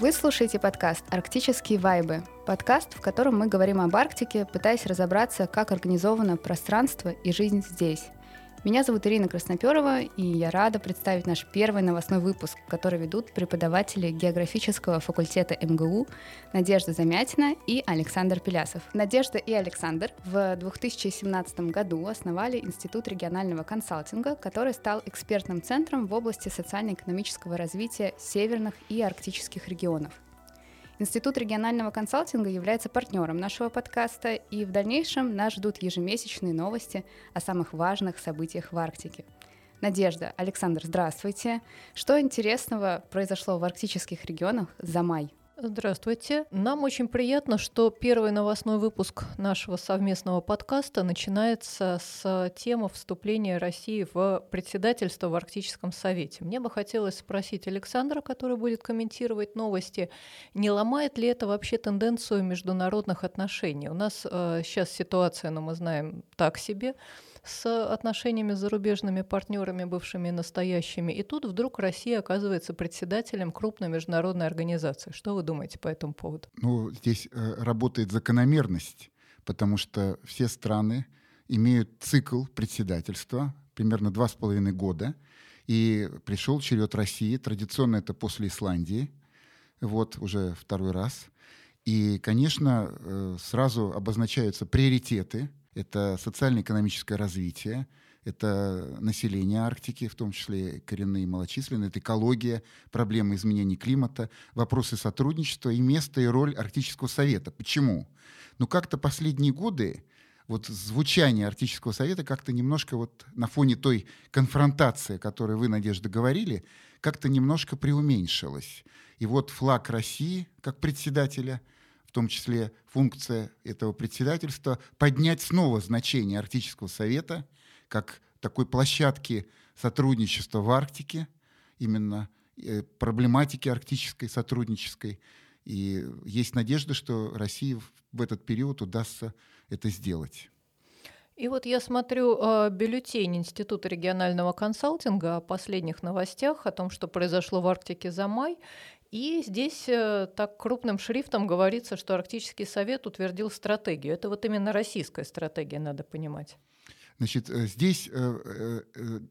Вы слушаете подкаст «Арктические вайбы». Подкаст, в котором мы говорим об Арктике, пытаясь разобраться, как организовано пространство и жизнь здесь. Меня зовут Ирина Красноперова, и я рада представить наш первый новостной выпуск, который ведут преподаватели географического факультета МГУ Надежда Замятина и Александр Пелясов. Надежда и Александр в 2017 году основали Институт регионального консалтинга, который стал экспертным центром в области социально-экономического развития северных и арктических регионов. Институт регионального консалтинга является партнером нашего подкаста, и в дальнейшем нас ждут ежемесячные новости о самых важных событиях в Арктике. Надежда, Александр, здравствуйте. Что интересного произошло в арктических регионах за май? Здравствуйте. Нам очень приятно, что первый новостной выпуск нашего совместного подкаста начинается с темы вступления России в председательство в Арктическом совете. Мне бы хотелось спросить Александра, который будет комментировать новости, не ломает ли это вообще тенденцию международных отношений? У нас э, сейчас ситуация, но ну, мы знаем, так себе с отношениями с зарубежными партнерами, бывшими и настоящими. И тут вдруг Россия оказывается председателем крупной международной организации. Что вы думаете по этому поводу? Ну, здесь э, работает закономерность, потому что все страны имеют цикл председательства, примерно два с половиной года, и пришел черед России, традиционно это после Исландии, вот уже второй раз. И, конечно, э, сразу обозначаются приоритеты – это социально-экономическое развитие, это население Арктики, в том числе коренные и малочисленные, это экология, проблемы изменений климата, вопросы сотрудничества и место и роль Арктического совета. Почему? Ну, как-то последние годы вот звучание Арктического совета как-то немножко вот на фоне той конфронтации, о которой вы, Надежда, говорили, как-то немножко преуменьшилось. И вот флаг России как председателя – в том числе функция этого председательства, поднять снова значение Арктического совета как такой площадки сотрудничества в Арктике, именно э, проблематики арктической, сотруднической. И есть надежда, что России в этот период удастся это сделать. И вот я смотрю э, бюллетень Института регионального консалтинга о последних новостях, о том, что произошло в Арктике за май. И здесь э, так крупным шрифтом говорится, что Арктический совет утвердил стратегию. Это вот именно российская стратегия, надо понимать. Значит, э, здесь, э,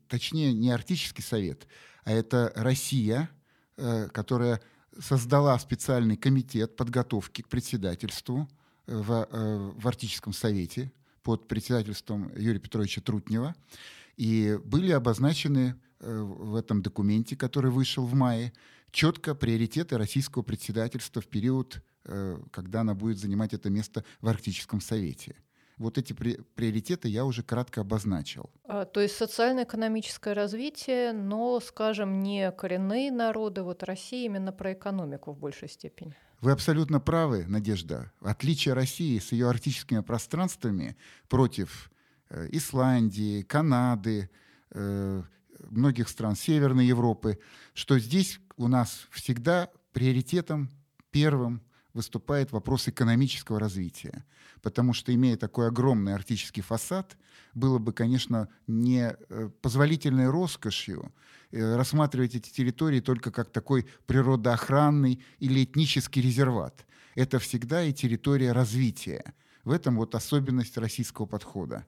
точнее, не Арктический совет, а это Россия, которая создала специальный комитет подготовки к председательству в, в Арктическом совете под председательством Юрия Петровича Трутнева. И были обозначены в этом документе, который вышел в мае, четко приоритеты российского председательства в период, э, когда она будет занимать это место в Арктическом совете. Вот эти при, приоритеты я уже кратко обозначил. А, то есть социально-экономическое развитие, но, скажем, не коренные народы, вот Россия именно про экономику в большей степени. Вы абсолютно правы, Надежда. Отличие России с ее арктическими пространствами против э, Исландии, Канады, э, многих стран Северной Европы, что здесь у нас всегда приоритетом первым выступает вопрос экономического развития. Потому что, имея такой огромный арктический фасад, было бы, конечно, не э, позволительной роскошью э, рассматривать эти территории только как такой природоохранный или этнический резерват. Это всегда и территория развития. В этом вот особенность российского подхода.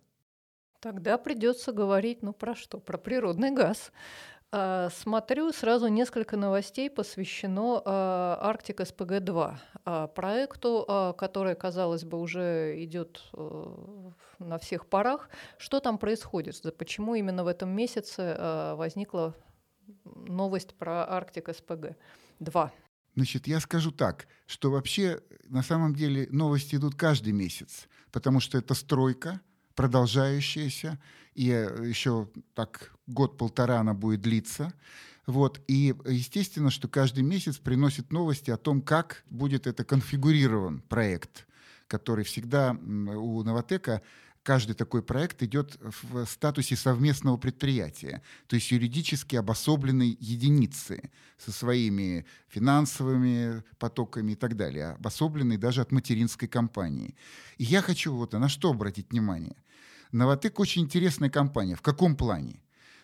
Тогда придется говорить, ну про что? Про природный газ. А, смотрю, сразу несколько новостей посвящено а, Арктик СПГ-2, а, проекту, который, казалось бы, уже идет э, на всех парах. Что там происходит? Почему именно в этом месяце возникла новость про Арктик СПГ-2? Значит, я скажу так, что вообще на самом деле новости идут каждый месяц, потому что это стройка – продолжающаяся, и э, еще так год-полтора она будет длиться. Вот. И естественно, что каждый месяц приносит новости о том, как будет это конфигурирован проект, который всегда у Новотека каждый такой проект идет в статусе совместного предприятия, то есть юридически обособленной единицы со своими финансовыми потоками и так далее, обособленной даже от материнской компании. И я хочу вот на что обратить внимание. Новотек очень интересная компания. В каком плане?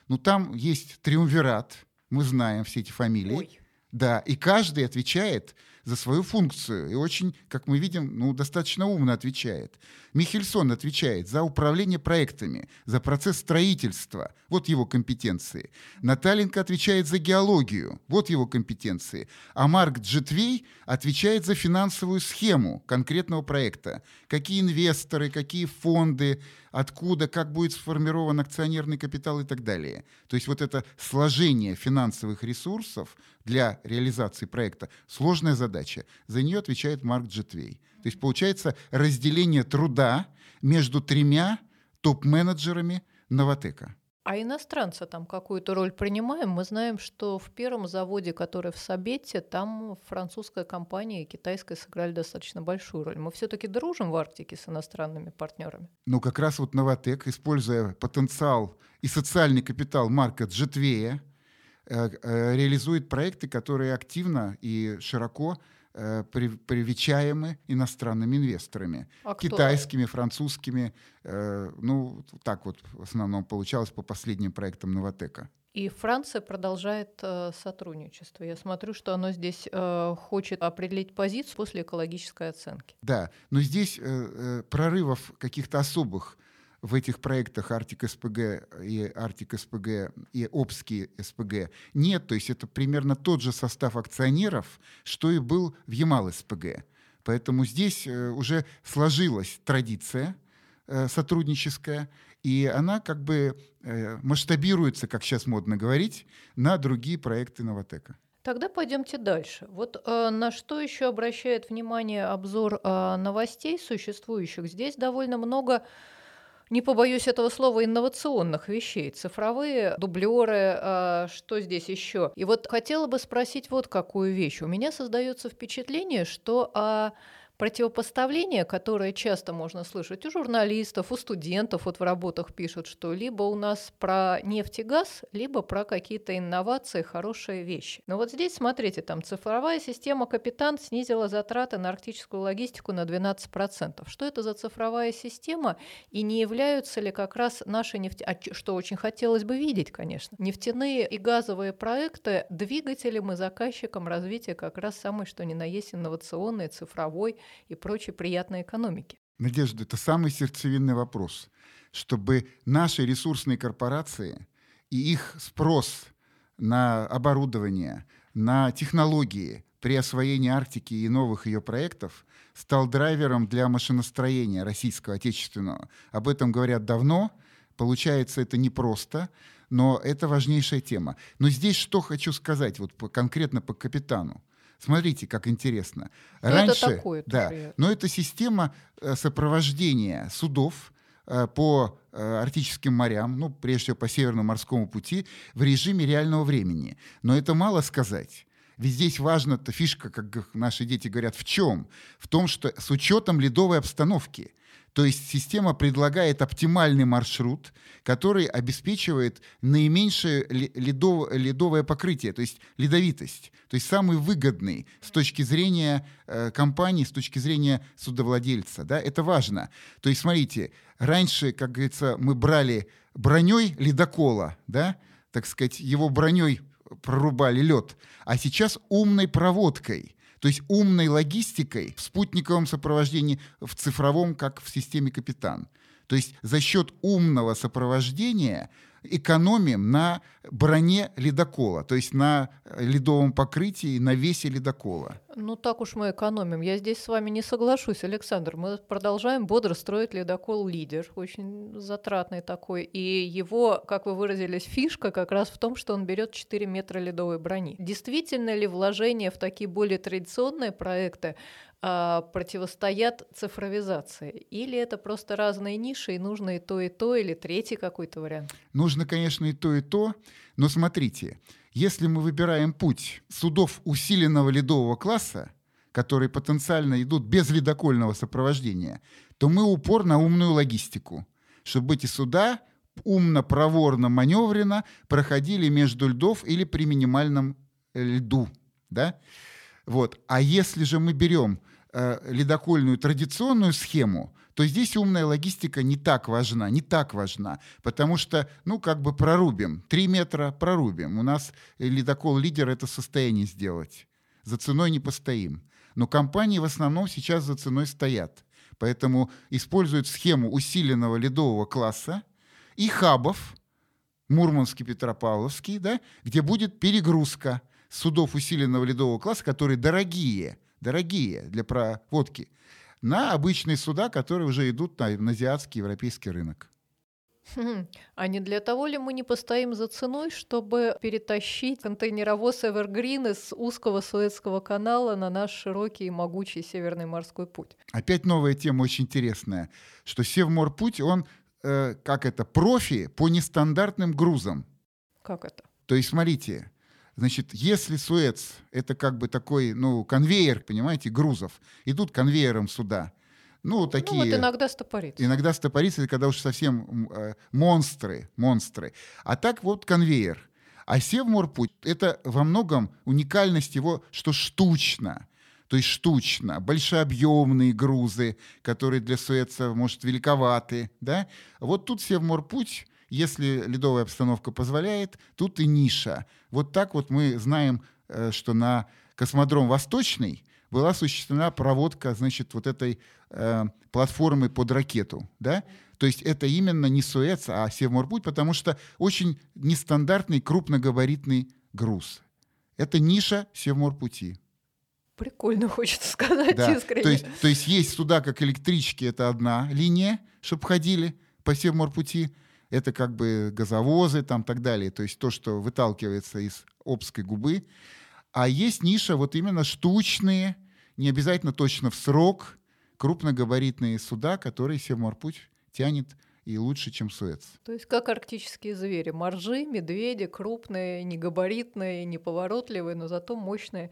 Ну, там есть триумвират, мы знаем все эти фамилии. Ой. Да, и каждый отвечает за свою функцию. И очень, как мы видим, ну, достаточно умно отвечает. Михельсон отвечает за управление проектами, за процесс строительства. Вот его компетенции. Наталенко отвечает за геологию. Вот его компетенции. А Марк Джетвей отвечает за финансовую схему конкретного проекта. Какие инвесторы, какие фонды, откуда, как будет сформирован акционерный капитал и так далее. То есть вот это сложение финансовых ресурсов для реализации проекта – сложная задача. За нее отвечает Марк Джетвей. То есть получается разделение труда между тремя топ-менеджерами Новотека. А иностранцы там какую-то роль принимаем? Мы знаем, что в первом заводе, который в Сабете, там французская компания и китайская сыграли достаточно большую роль. Мы все-таки дружим в Арктике с иностранными партнерами? Ну, как раз вот Новотек, используя потенциал и социальный капитал Марка Джетвея, реализует проекты, которые активно и широко Э, привечаемы иностранными инвесторами. А китайскими, французскими. Э, ну, так вот в основном получалось по последним проектам Новотека. И Франция продолжает э, сотрудничество. Я смотрю, что оно здесь э, хочет определить позицию после экологической оценки. Да, но здесь э, э, прорывов каких-то особых в этих проектах Арктик СПГ и Арктик СПГ и Обский СПГ нет. То есть это примерно тот же состав акционеров, что и был в Ямал СПГ. Поэтому здесь э, уже сложилась традиция э, сотрудническая, и она как бы э, масштабируется, как сейчас модно говорить, на другие проекты Новотека. Тогда пойдемте дальше. Вот э, на что еще обращает внимание обзор э, новостей существующих? Здесь довольно много не побоюсь этого слова, инновационных вещей. Цифровые дублеры, а, что здесь еще? И вот хотела бы спросить вот какую вещь. У меня создается впечатление, что а, противопоставление, которое часто можно слышать у журналистов, у студентов, вот в работах пишут, что либо у нас про нефть и газ, либо про какие-то инновации, хорошие вещи. Но вот здесь, смотрите, там цифровая система «Капитан» снизила затраты на арктическую логистику на 12%. Что это за цифровая система и не являются ли как раз наши нефти... А что очень хотелось бы видеть, конечно, нефтяные и газовые проекты двигателем и заказчиком развития как раз самой что ни на есть инновационной, цифровой и прочей приятной экономики. Надежда, это самый сердцевинный вопрос, чтобы наши ресурсные корпорации и их спрос на оборудование, на технологии при освоении Арктики и новых ее проектов стал драйвером для машиностроения российского, отечественного. Об этом говорят давно, получается это непросто, но это важнейшая тема. Но здесь что хочу сказать, вот конкретно по капитану. Смотрите, как интересно. Но ну, Раньше, это такое, да, но это система э, сопровождения судов э, по э, арктическим морям, ну, прежде всего по Северному морскому пути, в режиме реального времени. Но это мало сказать. Ведь здесь важна-то фишка, как наши дети говорят, в чем? В том, что с учетом ледовой обстановки. То есть система предлагает оптимальный маршрут, который обеспечивает наименьшее ледов, ледовое покрытие, то есть ледовитость. То есть самый выгодный с точки зрения э, компании, с точки зрения судовладельца. Да? Это важно. То есть смотрите, раньше, как говорится, мы брали броней ледокола, да? так сказать, его броней прорубали лед, а сейчас умной проводкой – то есть умной логистикой в спутниковом сопровождении, в цифровом, как в системе «Капитан». То есть за счет умного сопровождения экономим на броне ледокола, то есть на ледовом покрытии, на весе ледокола. Ну так уж мы экономим. Я здесь с вами не соглашусь, Александр. Мы продолжаем бодро строить ледокол «Лидер», очень затратный такой. И его, как вы выразились, фишка как раз в том, что он берет 4 метра ледовой брони. Действительно ли вложение в такие более традиционные проекты противостоят цифровизации? Или это просто разные ниши, и нужно и то, и то, или третий какой-то вариант? Нужно, конечно, и то, и то, но смотрите, если мы выбираем путь судов усиленного ледового класса, которые потенциально идут без ледокольного сопровождения, то мы упор на умную логистику, чтобы эти суда умно, проворно, маневренно проходили между льдов или при минимальном льду. Да? Вот. А если же мы берем э, ледокольную традиционную схему, то здесь умная логистика не так важна, не так важна, потому что, ну, как бы прорубим, три метра прорубим. У нас ледокол-лидер это состояние сделать. За ценой не постоим. Но компании в основном сейчас за ценой стоят. Поэтому используют схему усиленного ледового класса и хабов, Мурманский, Петропавловский, да, где будет перегрузка судов усиленного ледового класса, которые дорогие, дорогие для проводки на обычные суда, которые уже идут на, на азиатский европейский рынок. Хм, а не для того ли мы не постоим за ценой, чтобы перетащить контейнеровоз Эвергрин из узкого Суэцкого канала на наш широкий и могучий Северный морской путь? Опять новая тема очень интересная, что Севморпуть, он э, как это, профи по нестандартным грузам. Как это? То есть, смотрите, Значит, если Суэц — это как бы такой, ну, конвейер, понимаете, грузов, идут конвейером сюда, ну, такие... Ну, вот иногда стопорится. Иногда стопорится, это когда уж совсем э, монстры, монстры. А так вот конвейер. А Севморпуть — это во многом уникальность его, что штучно. То есть штучно, большеобъемные грузы, которые для Суэца, может, великоваты, да? Вот тут Севморпуть если ледовая обстановка позволяет, тут и ниша. Вот так вот мы знаем, э, что на космодром Восточный была осуществлена проводка, значит, вот этой э, платформы под ракету, да? То есть это именно не Суэц, а Севморпуть, потому что очень нестандартный крупногабаритный груз. Это ниша Севморпути. Прикольно, хочется сказать да. искренне. То есть, то есть есть сюда, как электрички, это одна линия, чтобы ходили по Севморпути это как бы газовозы там так далее, то есть то, что выталкивается из обской губы. А есть ниша вот именно штучные, не обязательно точно в срок, крупногабаритные суда, которые Севморпуть тянет и лучше, чем Суэц. То есть как арктические звери. Моржи, медведи, крупные, негабаритные, неповоротливые, но зато мощные.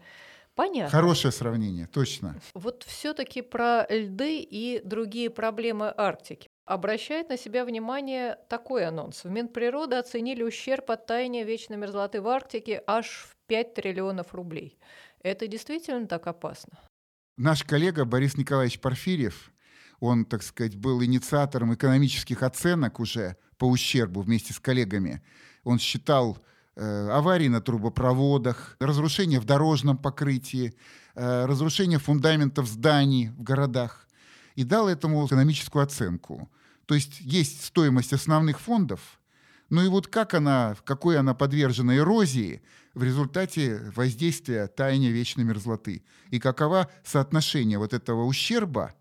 Понятно. Хорошее сравнение, точно. Вот все-таки про льды и другие проблемы Арктики. Обращает на себя внимание такой анонс. В Минприроды оценили ущерб от таяния вечной мерзлоты в Арктике аж в 5 триллионов рублей. Это действительно так опасно? Наш коллега Борис Николаевич Порфирьев, он, так сказать, был инициатором экономических оценок уже по ущербу вместе с коллегами. Он считал э, аварии на трубопроводах, разрушения в дорожном покрытии, э, разрушение фундаментов зданий в городах и дал этому экономическую оценку. То есть есть стоимость основных фондов, ну и вот как она, какой она подвержена эрозии в результате воздействия таяния вечной мерзлоты, и какова соотношение вот этого ущерба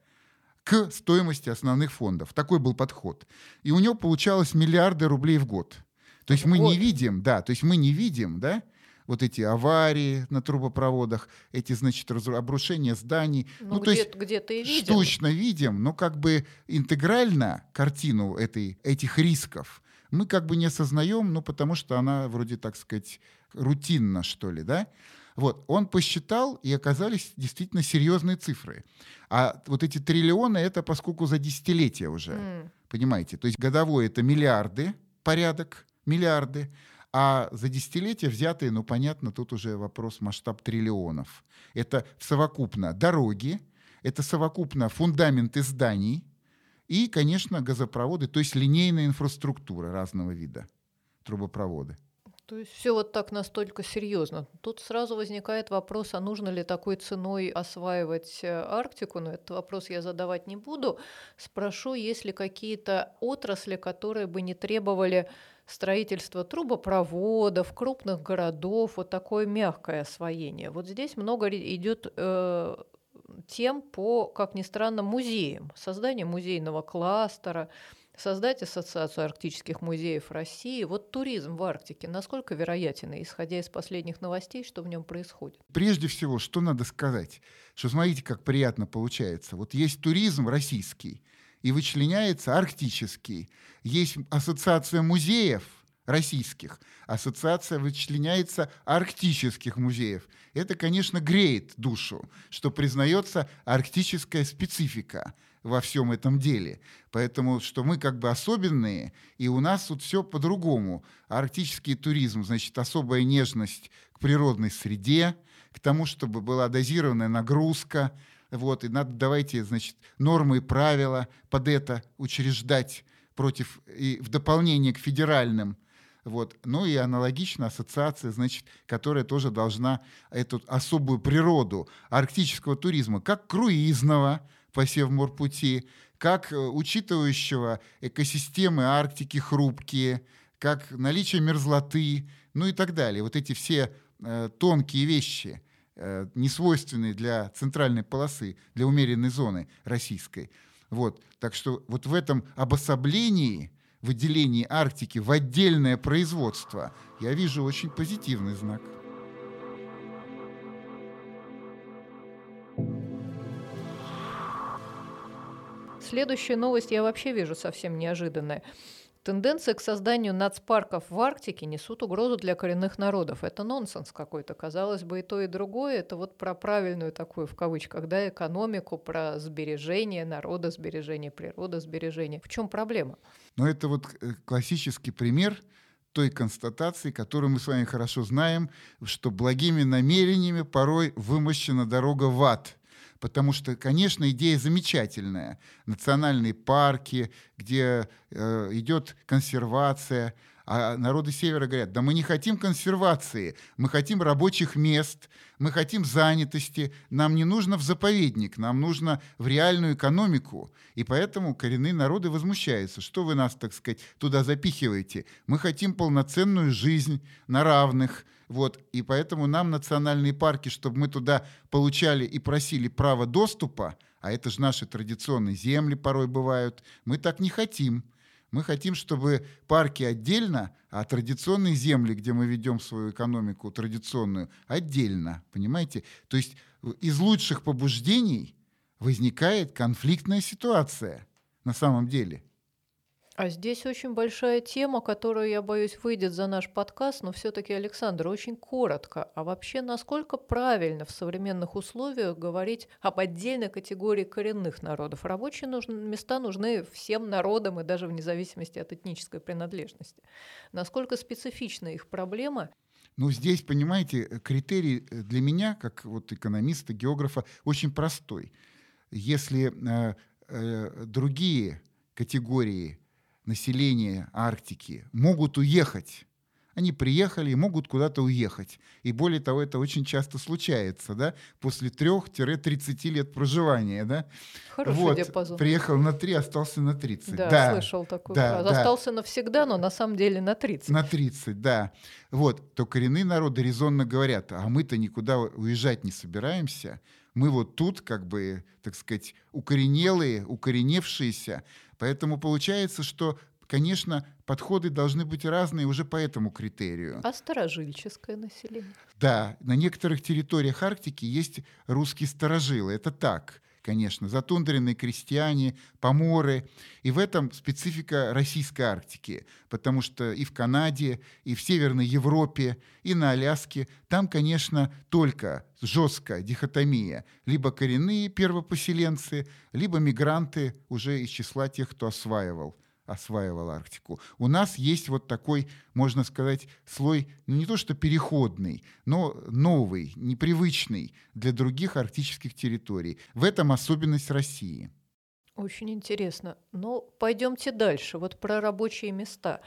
к стоимости основных фондов. Такой был подход. И у него получалось миллиарды рублей в год. То есть мы не видим, да, то есть мы не видим, да, вот эти аварии на трубопроводах, эти, значит, обрушения зданий. Ну, ну где, то есть где-то и видим. Штучно видим, но как бы интегрально картину этой, этих рисков мы как бы не осознаем, ну, потому что она вроде, так сказать, рутинна, что ли, да? Вот, он посчитал, и оказались действительно серьезные цифры. А вот эти триллионы, это поскольку за десятилетия уже, mm. понимаете? То есть годовой это миллиарды, порядок, миллиарды, а за десятилетия взятые, ну понятно, тут уже вопрос масштаб триллионов. Это совокупно дороги, это совокупно фундаменты зданий и, конечно, газопроводы, то есть линейная инфраструктура разного вида, трубопроводы. То есть все вот так настолько серьезно. Тут сразу возникает вопрос, а нужно ли такой ценой осваивать э, Арктику? Но этот вопрос я задавать не буду. Спрошу, есть ли какие-то отрасли, которые бы не требовали строительство трубопроводов, крупных городов, вот такое мягкое освоение. Вот здесь много идет э, тем по, как ни странно, музеям. Создание музейного кластера, создать ассоциацию арктических музеев России. Вот туризм в Арктике, насколько вероятен, исходя из последних новостей, что в нем происходит? Прежде всего, что надо сказать? Что смотрите, как приятно получается. Вот есть туризм российский – и вычленяется арктический. Есть ассоциация музеев российских, ассоциация вычленяется арктических музеев. Это, конечно, греет душу, что признается арктическая специфика во всем этом деле. Поэтому, что мы как бы особенные, и у нас тут все по-другому. Арктический туризм, значит, особая нежность к природной среде, к тому, чтобы была дозированная нагрузка, вот, и надо, давайте, значит, нормы и правила под это учреждать против, и в дополнение к федеральным, вот. Ну и аналогично ассоциация, значит, которая тоже должна эту особую природу арктического туризма, как круизного по Севморпути, как э, учитывающего экосистемы Арктики хрупкие, как наличие мерзлоты, ну и так далее. Вот эти все э, тонкие вещи, э, несвойственные для центральной полосы, для умеренной зоны российской. Вот. Так что вот в этом обособлении, выделении Арктики в отдельное производство, я вижу очень позитивный знак. Следующая новость я вообще вижу совсем неожиданная. Тенденции к созданию нацпарков в Арктике несут угрозу для коренных народов. Это нонсенс какой-то. Казалось бы, и то, и другое. Это вот про правильную такую, в кавычках, да, экономику, про сбережение народа, сбережение природы, сбережение. В чем проблема? Ну, это вот э, классический пример той констатации, которую мы с вами хорошо знаем, что благими намерениями порой вымощена дорога в ад – потому что, конечно, идея замечательная. Национальные парки, где э, идет консервация, а народы Севера говорят, да мы не хотим консервации, мы хотим рабочих мест, мы хотим занятости, нам не нужно в заповедник, нам нужно в реальную экономику. И поэтому коренные народы возмущаются, что вы нас, так сказать, туда запихиваете. Мы хотим полноценную жизнь на равных, вот, и поэтому нам национальные парки, чтобы мы туда получали и просили право доступа, а это же наши традиционные земли порой бывают, мы так не хотим. Мы хотим, чтобы парки отдельно, а традиционные земли, где мы ведем свою экономику традиционную, отдельно. Понимаете? То есть из лучших побуждений возникает конфликтная ситуация на самом деле. А здесь очень большая тема, которая, я боюсь, выйдет за наш подкаст, но все-таки, Александр, очень коротко. А вообще, насколько правильно в современных условиях говорить об отдельной категории коренных народов? Рабочие нужны, места нужны всем народам и даже вне зависимости от этнической принадлежности. Насколько специфична их проблема? Ну, здесь, понимаете, критерий для меня, как вот экономиста, географа, очень простой. Если э, э, другие категории населения Арктики могут уехать. Они приехали и могут куда-то уехать. И более того, это очень часто случается, да, после трех-30 лет проживания, да. Хороший вот, диапазон. Приехал на 3, остался на 30. Да, да слышал такую да, фразу. Да. Остался навсегда, но на самом деле на 30. На 30, да. Вот, то коренные народы резонно говорят, а мы-то никуда уезжать не собираемся, мы вот тут, как бы, так сказать, укоренелые, укореневшиеся. Поэтому получается, что конечно, подходы должны быть разные уже по этому критерию. А старожильческое население? Да, на некоторых территориях Арктики есть русские старожилы, это так конечно, затундренные крестьяне, поморы. И в этом специфика российской Арктики, потому что и в Канаде, и в Северной Европе, и на Аляске там, конечно, только жесткая дихотомия. Либо коренные первопоселенцы, либо мигранты уже из числа тех, кто осваивал осваивал Арктику. У нас есть вот такой, можно сказать, слой ну, не то что переходный, но новый, непривычный для других арктических территорий. В этом особенность России. Очень интересно. Ну, пойдемте дальше. Вот про рабочие места.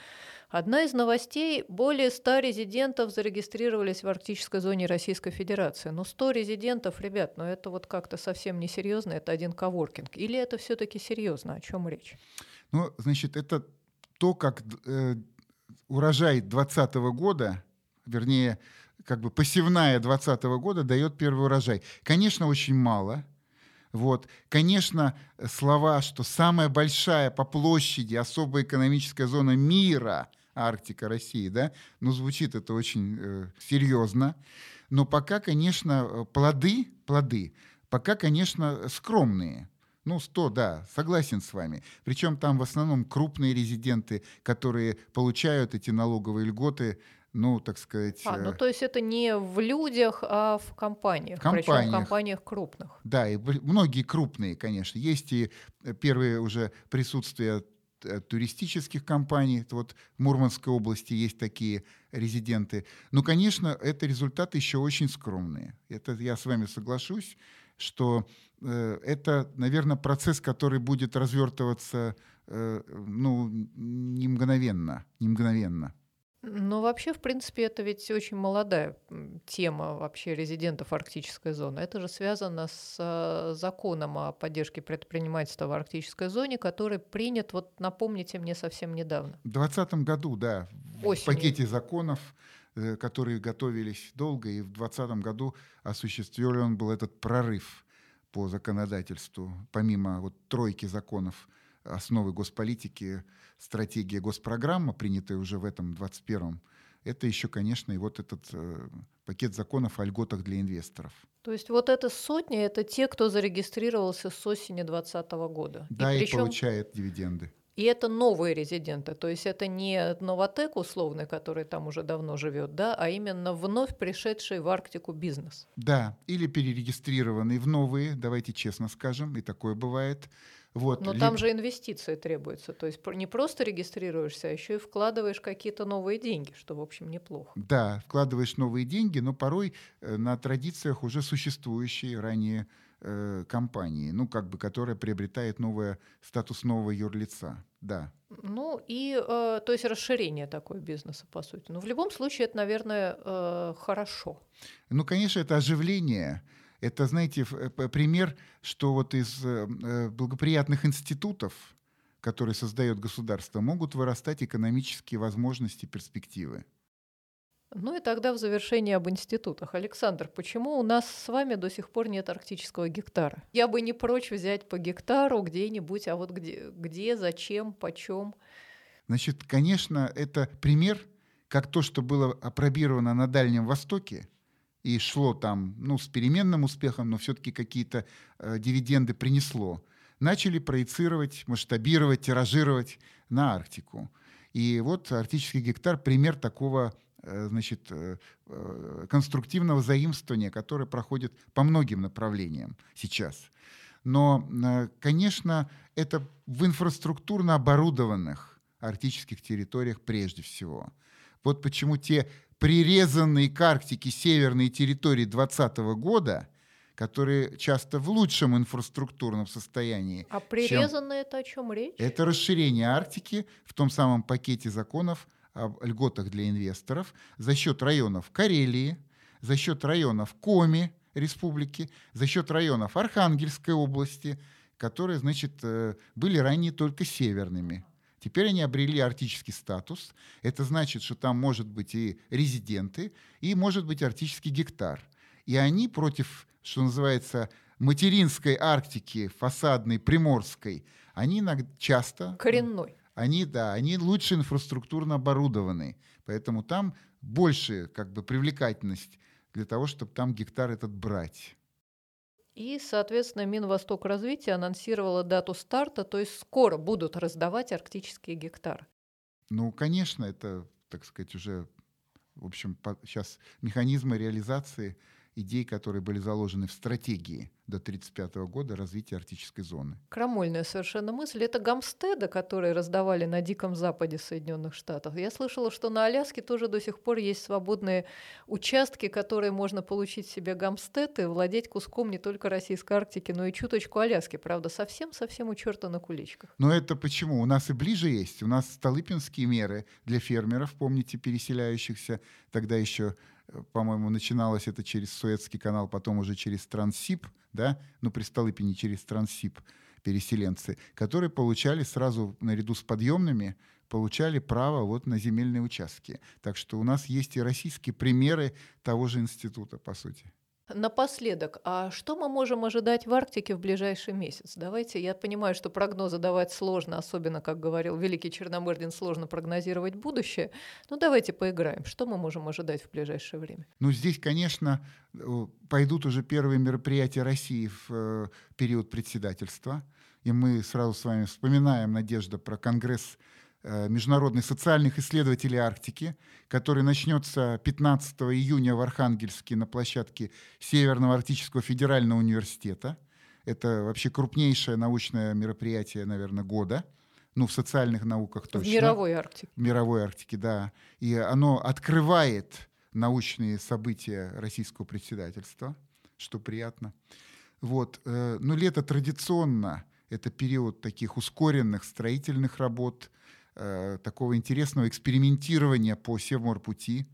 Одна из новостей – более 100 резидентов зарегистрировались в арктической зоне Российской Федерации. Но 100 резидентов, ребят, ну это вот как-то совсем не серьезно, это один коворкинг. Или это все-таки серьезно? О чем речь? Ну, значит, это то, как э, урожай 2020 года, вернее, как бы посевная 2020 года дает первый урожай. Конечно, очень мало. Вот. Конечно, слова, что самая большая по площади особая экономическая зона мира, Арктика, России, да, ну, звучит это очень э, серьезно. Но пока, конечно, плоды, плоды, пока, конечно, скромные. Ну, 100, да, согласен с вами. Причем там в основном крупные резиденты, которые получают эти налоговые льготы, ну, так сказать... А, ну, э, то есть это не в людях, а в компаниях, в компаниях. причем в компаниях крупных. Да, и многие крупные, конечно. Есть и первые уже присутствия э, туристических компаний. Вот в Мурманской области есть такие резиденты. Но, конечно, это результаты еще очень скромные. Это я с вами соглашусь. Что э, это, наверное, процесс, который будет развертываться э, ну, не мгновенно, не мгновенно. Ну, вообще, в принципе, это ведь очень молодая тема вообще резидентов арктической зоны. Это же связано с э, законом о поддержке предпринимательства в арктической зоне, который принят, вот напомните мне, совсем недавно. В 2020 году, да, Осенью. в пакете законов, которые готовились долго, и в 2020 году осуществлен был этот прорыв по законодательству, помимо вот тройки законов основы госполитики, стратегия госпрограмма, принятая уже в этом 21-м, это еще, конечно, и вот этот э, пакет законов о льготах для инвесторов. То есть вот эта сотня – это те, кто зарегистрировался с осени 2020 года. Да, и, причем... и получает дивиденды. И это новые резиденты, то есть это не новотек условный, который там уже давно живет, да, а именно вновь пришедший в Арктику бизнес. Да, или перерегистрированный в новые, давайте честно скажем, и такое бывает. Вот. Но там же инвестиции требуются. То есть не просто регистрируешься, а еще и вкладываешь какие-то новые деньги, что, в общем, неплохо. Да, вкладываешь новые деньги, но порой э, на традициях уже существующие ранее э, компании, ну, как бы, которая приобретает новое, статус нового юрлица. Да. Ну и, э, то есть расширение такой бизнеса, по сути. Но ну, в любом случае это, наверное, э, хорошо. Ну, конечно, это оживление. Это, знаете, э, пример, что вот из э, э, благоприятных институтов, которые создает государство, могут вырастать экономические возможности, перспективы. Ну и тогда в завершении об институтах. Александр, почему у нас с вами до сих пор нет арктического гектара? Я бы не прочь взять по гектару где-нибудь, а вот где, где зачем, почем? Значит, конечно, это пример, как то, что было опробировано на Дальнем Востоке, и шло там, ну, с переменным успехом, но все-таки какие-то э, дивиденды принесло, начали проецировать, масштабировать, тиражировать на Арктику. И вот арктический гектар – пример такого значит, э, э, конструктивного заимствования, которое проходит по многим направлениям сейчас. Но, э, конечно, это в инфраструктурно оборудованных арктических территориях прежде всего. Вот почему те прирезанные к Арктике северные территории 2020 года, которые часто в лучшем инфраструктурном состоянии. А прирезанные это о чем речь? Это расширение Арктики в том самом пакете законов льготах для инвесторов за счет районов Карелии, за счет районов Коми республики, за счет районов Архангельской области, которые, значит, э, были ранее только северными. Теперь они обрели арктический статус. Это значит, что там может быть и резиденты, и может быть арктический гектар. И они против, что называется, материнской Арктики, фасадной, приморской, они часто... Коренной. Они, да, они лучше инфраструктурно оборудованы. Поэтому там больше как бы привлекательность для того, чтобы там гектар этот брать. И, соответственно, Минвосток развития анонсировала дату старта, то есть скоро будут раздавать арктические гектары. Ну, конечно, это, так сказать, уже, в общем, сейчас механизмы реализации идей, которые были заложены в стратегии до 1935 года развития арктической зоны. Крамольная совершенно мысль. Это гамстеды, которые раздавали на Диком Западе Соединенных Штатов. Я слышала, что на Аляске тоже до сих пор есть свободные участки, которые можно получить себе гамстед и владеть куском не только российской Арктики, но и чуточку Аляски. Правда, совсем-совсем у черта на куличках. Но это почему? У нас и ближе есть. У нас столыпинские меры для фермеров, помните, переселяющихся тогда еще по-моему, начиналось это через Суэцкий канал, потом уже через Транссиб, да, ну, при Столыпине через Транссиб переселенцы, которые получали сразу наряду с подъемными получали право вот на земельные участки. Так что у нас есть и российские примеры того же института, по сути. Напоследок, а что мы можем ожидать в Арктике в ближайший месяц? Давайте, я понимаю, что прогнозы давать сложно, особенно, как говорил великий Черномырдин, сложно прогнозировать будущее. Ну давайте поиграем. Что мы можем ожидать в ближайшее время? Ну здесь, конечно, э, пойдут уже первые мероприятия России в э, период председательства. И мы сразу с вами вспоминаем, Надежда, про Конгресс международный социальных исследователей Арктики, который начнется 15 июня в Архангельске на площадке Северного Арктического федерального университета. Это вообще крупнейшее научное мероприятие, наверное, года. Ну, в социальных науках точно. В мировой Арктике. В мировой Арктике, да. И оно открывает научные события российского председательства, что приятно. Вот. Э, но лето традиционно это период таких ускоренных строительных работ, э, такого интересного экспериментирования по Севморпути,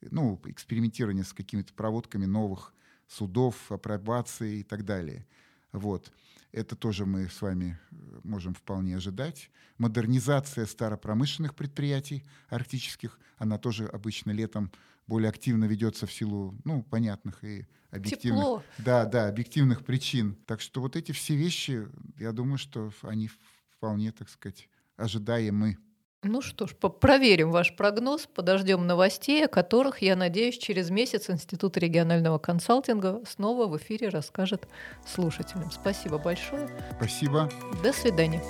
ну, экспериментирования с какими-то проводками новых судов, апробации и так далее. Вот. Это тоже мы с вами э, можем вполне ожидать. Модернизация старопромышленных предприятий арктических, она тоже обычно летом более активно ведется в силу, ну, понятных и объективных, Тепло. да, да, объективных причин. Так что вот эти все вещи, я думаю, что они вполне, так сказать, ожидаемы. Ну что ж, проверим ваш прогноз, подождем новостей, о которых, я надеюсь, через месяц Институт регионального консалтинга снова в эфире расскажет слушателям. Спасибо большое. Спасибо. До свидания.